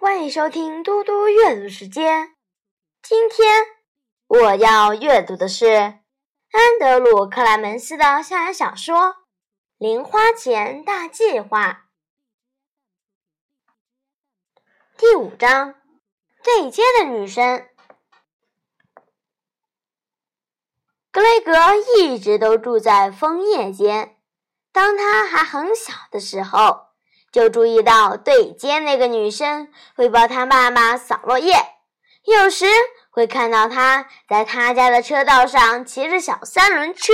欢迎收听嘟嘟阅读时间。今天我要阅读的是安德鲁·克莱门斯的校园小说《零花钱大计划》第五章：对接的女生。格雷格一直都住在枫叶间。当他还很小的时候。就注意到对街那个女生会帮他妈妈扫落叶，有时会看到她在他家的车道上骑着小三轮车。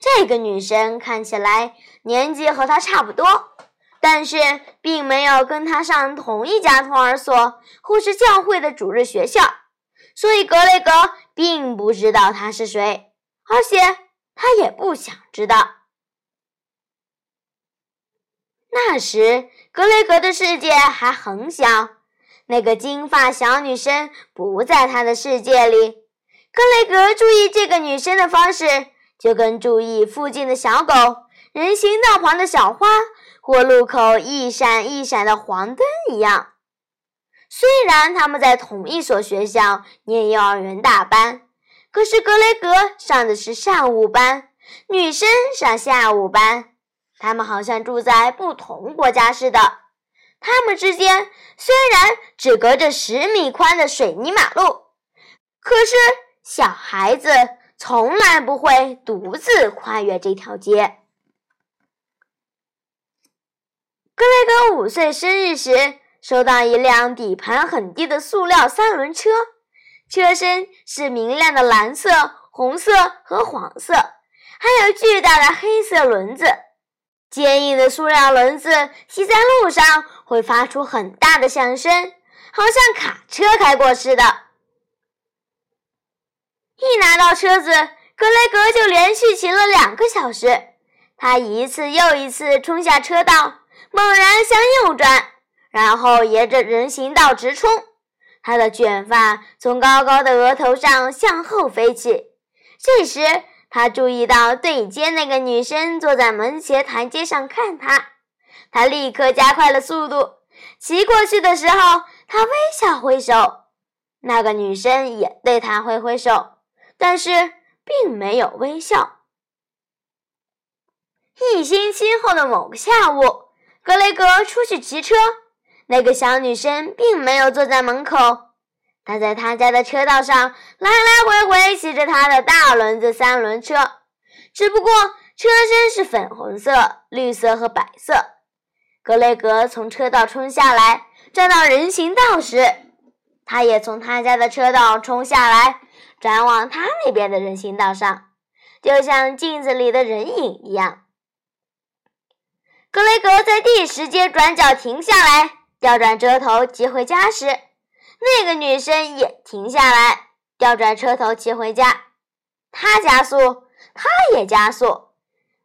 这个女生看起来年纪和他差不多，但是并没有跟他上同一家托儿所或是教会的主日学校，所以格雷格并不知道她是谁，而且他也不想知道。那时，格雷格的世界还很小，那个金发小女生不在他的世界里。格雷格注意这个女生的方式，就跟注意附近的小狗、人行道旁的小花或路口一闪一闪的黄灯一样。虽然他们在同一所学校念幼儿园大班，可是格雷格上的是上午班，女生上下午班。他们好像住在不同国家似的。他们之间虽然只隔着十米宽的水泥马路，可是小孩子从来不会独自跨越这条街。格雷格五岁生日时，收到一辆底盘很低的塑料三轮车，车身是明亮的蓝色、红色和黄色，还有巨大的黑色轮子。坚硬的塑料轮子骑在路上会发出很大的响声，好像卡车开过似的。一拿到车子，格雷格就连续骑了两个小时。他一次又一次冲下车道，猛然向右转，然后沿着人行道直冲。他的卷发从高高的额头上向后飞起。这时，他注意到对街那个女生坐在门前台阶上看他，他立刻加快了速度。骑过去的时候，他微笑挥手，那个女生也对他挥挥手，但是并没有微笑。一星期后的某个下午，格雷格出去骑车，那个小女生并没有坐在门口。他在他家的车道上来来回回骑着他的大轮子三轮车，只不过车身是粉红色、绿色和白色。格雷格从车道冲下来，转到人行道时，他也从他家的车道冲下来，转往他那边的人行道上，就像镜子里的人影一样。格雷格在第十节转角停下来，调转车头骑回家时。那个女生也停下来，调转车头骑回家。她加速，他也加速。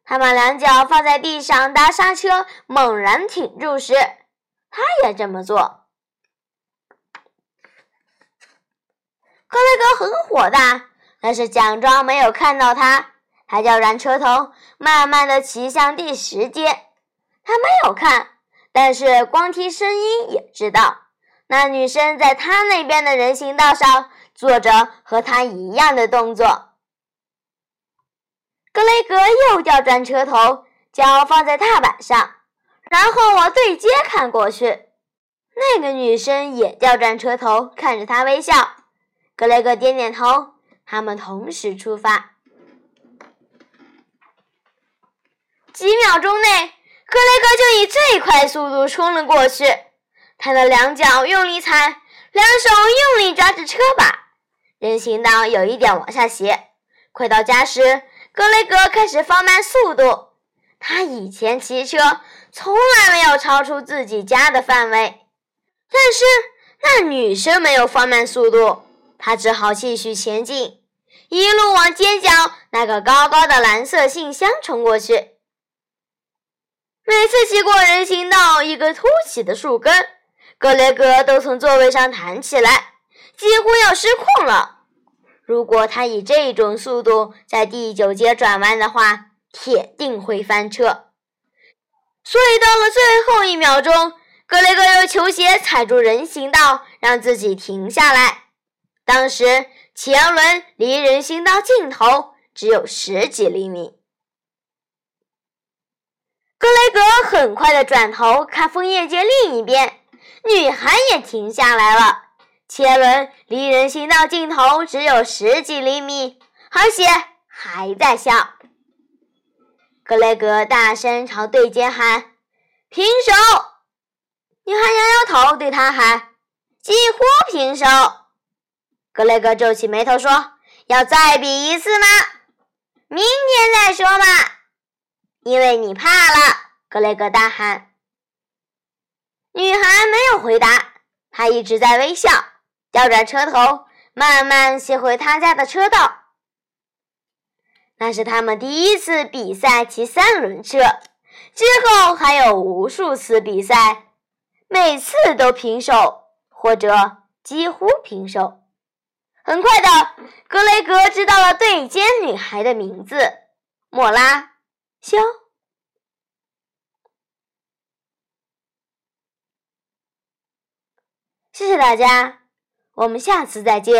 他把两脚放在地上搭刹车，猛然挺住时，他也这么做。格雷格很火大，但是假装没有看到他。他调转车头，慢慢的骑向第十街。他没有看，但是光听声音也知道。那女生在他那边的人行道上做着和他一样的动作。格雷格又调转车头，脚放在踏板上，然后往对街看过去。那个女生也调转车头，看着他微笑。格雷格点点头，他们同时出发。几秒钟内，格雷格就以最快速度冲了过去。他的两脚用力踩，两手用力抓着车把，人行道有一点往下斜。快到家时，格雷格开始放慢速度。他以前骑车从来没有超出自己家的范围，但是那女生没有放慢速度，他只好继续前进，一路往街角那个高高的蓝色信箱冲过去。每次骑过人行道一个凸起的树根。格雷格都从座位上弹起来，几乎要失控了。如果他以这种速度在第九节转弯的话，铁定会翻车。所以到了最后一秒钟，格雷格用球鞋踩住人行道，让自己停下来。当时前轮离人行道尽头只有十几厘米。格雷格很快的转头看枫叶街另一边，女孩也停下来了。前轮离人行道尽头只有十几厘米，而且还在笑。格雷格大声朝对街喊：“平手！”女孩摇摇头，对他喊：“几乎平手。”格雷格皱起眉头说：“要再比一次吗？明天再说吧。”因为你怕了，格雷格大喊。回答，他一直在微笑，调转车头，慢慢骑回他家的车道。那是他们第一次比赛骑三轮车，之后还有无数次比赛，每次都平手或者几乎平手。很快的，格雷格知道了对尖女孩的名字——莫拉。肖，谢谢大家，我们下次再见。